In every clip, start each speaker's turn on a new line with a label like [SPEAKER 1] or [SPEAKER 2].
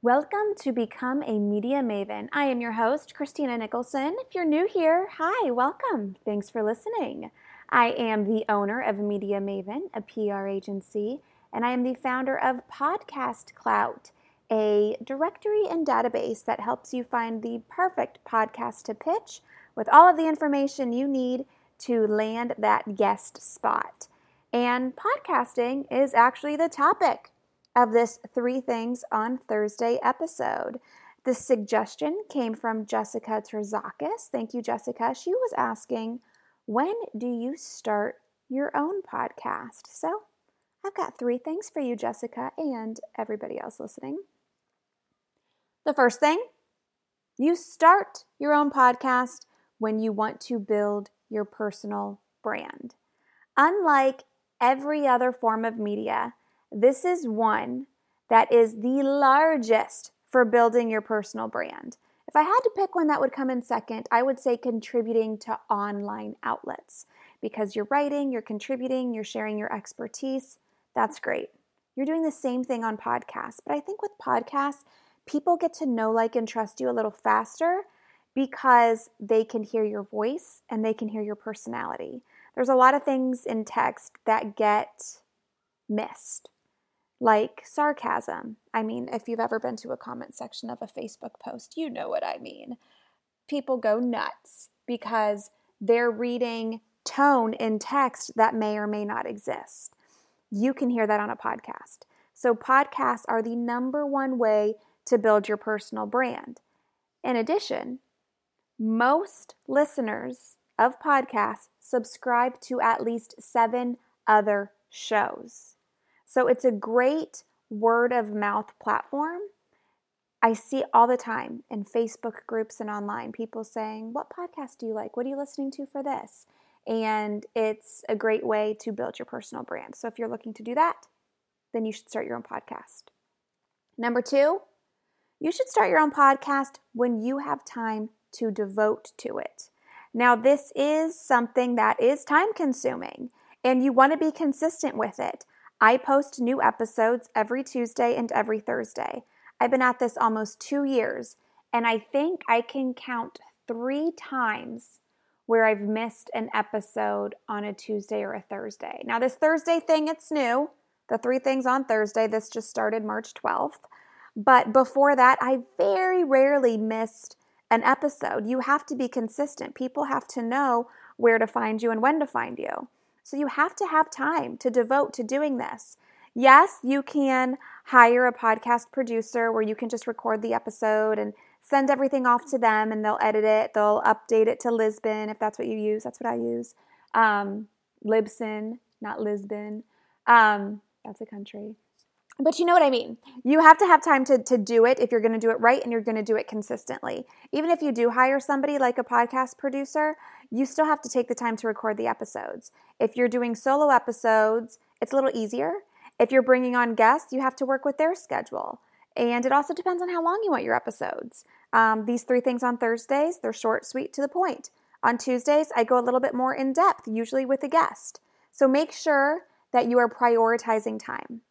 [SPEAKER 1] Welcome to Become a Media Maven. I am your host, Christina Nicholson. If you're new here, hi, welcome. Thanks for listening. I am the owner of Media Maven, a PR agency, and I am the founder of Podcast Clout, a directory and database that helps you find the perfect podcast to pitch with all of the information you need to land that guest spot. And podcasting is actually the topic of this Three Things on Thursday episode. The suggestion came from Jessica Terzakis. Thank you, Jessica. She was asking, when do you start your own podcast? So I've got three things for you, Jessica, and everybody else listening. The first thing, you start your own podcast when you want to build your personal brand. Unlike every other form of media, this is one that is the largest for building your personal brand. If I had to pick one that would come in second, I would say contributing to online outlets because you're writing, you're contributing, you're sharing your expertise. That's great. You're doing the same thing on podcasts, but I think with podcasts, people get to know, like, and trust you a little faster because they can hear your voice and they can hear your personality. There's a lot of things in text that get missed like sarcasm. I mean, if you've ever been to a comment section of a Facebook post, you know what I mean. People go nuts because they're reading tone in text that may or may not exist. You can hear that on a podcast. So, podcasts are the number one way to build your personal brand. In addition, most listeners of podcasts subscribe to at least seven other shows. So it's a great word of mouth platform. I see all the time in Facebook groups and online people saying, What podcast do you like? What are you listening to for this? And it's a great way to build your personal brand. So if you're looking to do that, then you should start your own podcast. Number two, you should start your own podcast when you have time to devote to it. Now, this is something that is time consuming and you want to be consistent with it. I post new episodes every Tuesday and every Thursday. I've been at this almost two years, and I think I can count three times where I've missed an episode on a Tuesday or a Thursday. Now, this Thursday thing, it's new. The three things on Thursday, this just started March 12th. But before that, I very rarely missed an episode. You have to be consistent. People have to know where to find you and when to find you. So you have to have time to devote to doing this. Yes, you can hire a podcast producer where you can just record the episode and send everything off to them and they'll edit it. They'll update it to Lisbon if that's what you use. That's what I use. Um, Libsyn, not Lisbon. Um, that's a country. But you know what I mean. You have to have time to, to do it if you're going to do it right and you're going to do it consistently. Even if you do hire somebody like a podcast producer, you still have to take the time to record the episodes. If you're doing solo episodes, it's a little easier. If you're bringing on guests, you have to work with their schedule. And it also depends on how long you want your episodes. Um, these three things on Thursdays, they're short, sweet, to the point. On Tuesdays, I go a little bit more in depth, usually with a guest. So make sure that you are prioritizing time.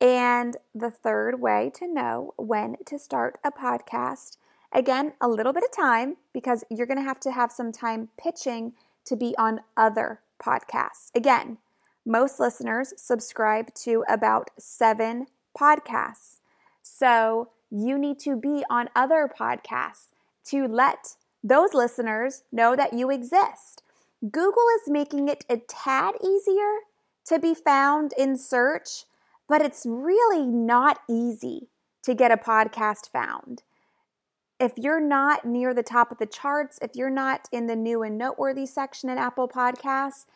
[SPEAKER 1] And the third way to know when to start a podcast, again, a little bit of time because you're going to have to have some time pitching to be on other podcasts. Again, most listeners subscribe to about seven podcasts. So you need to be on other podcasts to let those listeners know that you exist. Google is making it a tad easier to be found in search but it's really not easy to get a podcast found. If you're not near the top of the charts, if you're not in the new and noteworthy section in Apple Podcasts,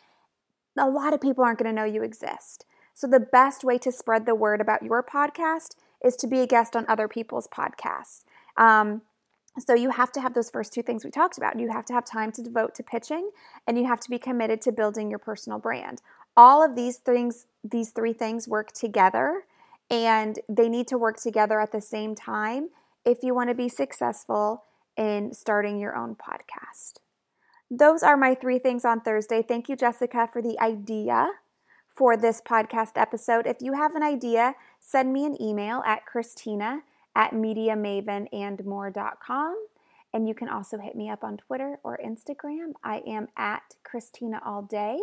[SPEAKER 1] a lot of people aren't going to know you exist. So, the best way to spread the word about your podcast is to be a guest on other people's podcasts. Um, so, you have to have those first two things we talked about. You have to have time to devote to pitching, and you have to be committed to building your personal brand all of these things these three things work together and they need to work together at the same time if you want to be successful in starting your own podcast. Those are my three things on Thursday. Thank you, Jessica, for the idea for this podcast episode. If you have an idea, send me an email at Christina at mediamavenandmore.com. And you can also hit me up on Twitter or Instagram. I am at Christina All Day.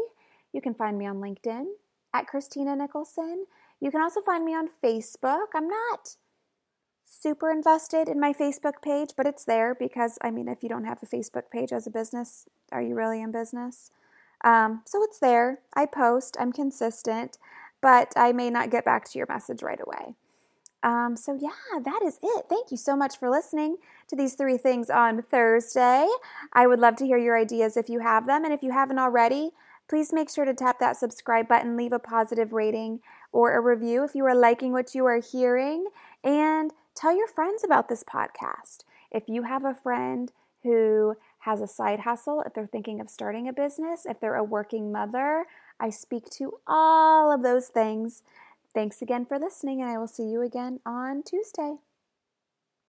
[SPEAKER 1] You can find me on LinkedIn at Christina Nicholson. You can also find me on Facebook. I'm not super invested in my Facebook page, but it's there because, I mean, if you don't have a Facebook page as a business, are you really in business? Um, so it's there. I post, I'm consistent, but I may not get back to your message right away. Um, so, yeah, that is it. Thank you so much for listening to these three things on Thursday. I would love to hear your ideas if you have them. And if you haven't already, please make sure to tap that subscribe button, leave a positive rating or a review if you are liking what you are hearing, and tell your friends about this podcast. If you have a friend who has a side hustle, if they're thinking of starting a business, if they're a working mother, I speak to all of those things. Thanks again for listening, and I will see you again on Tuesday.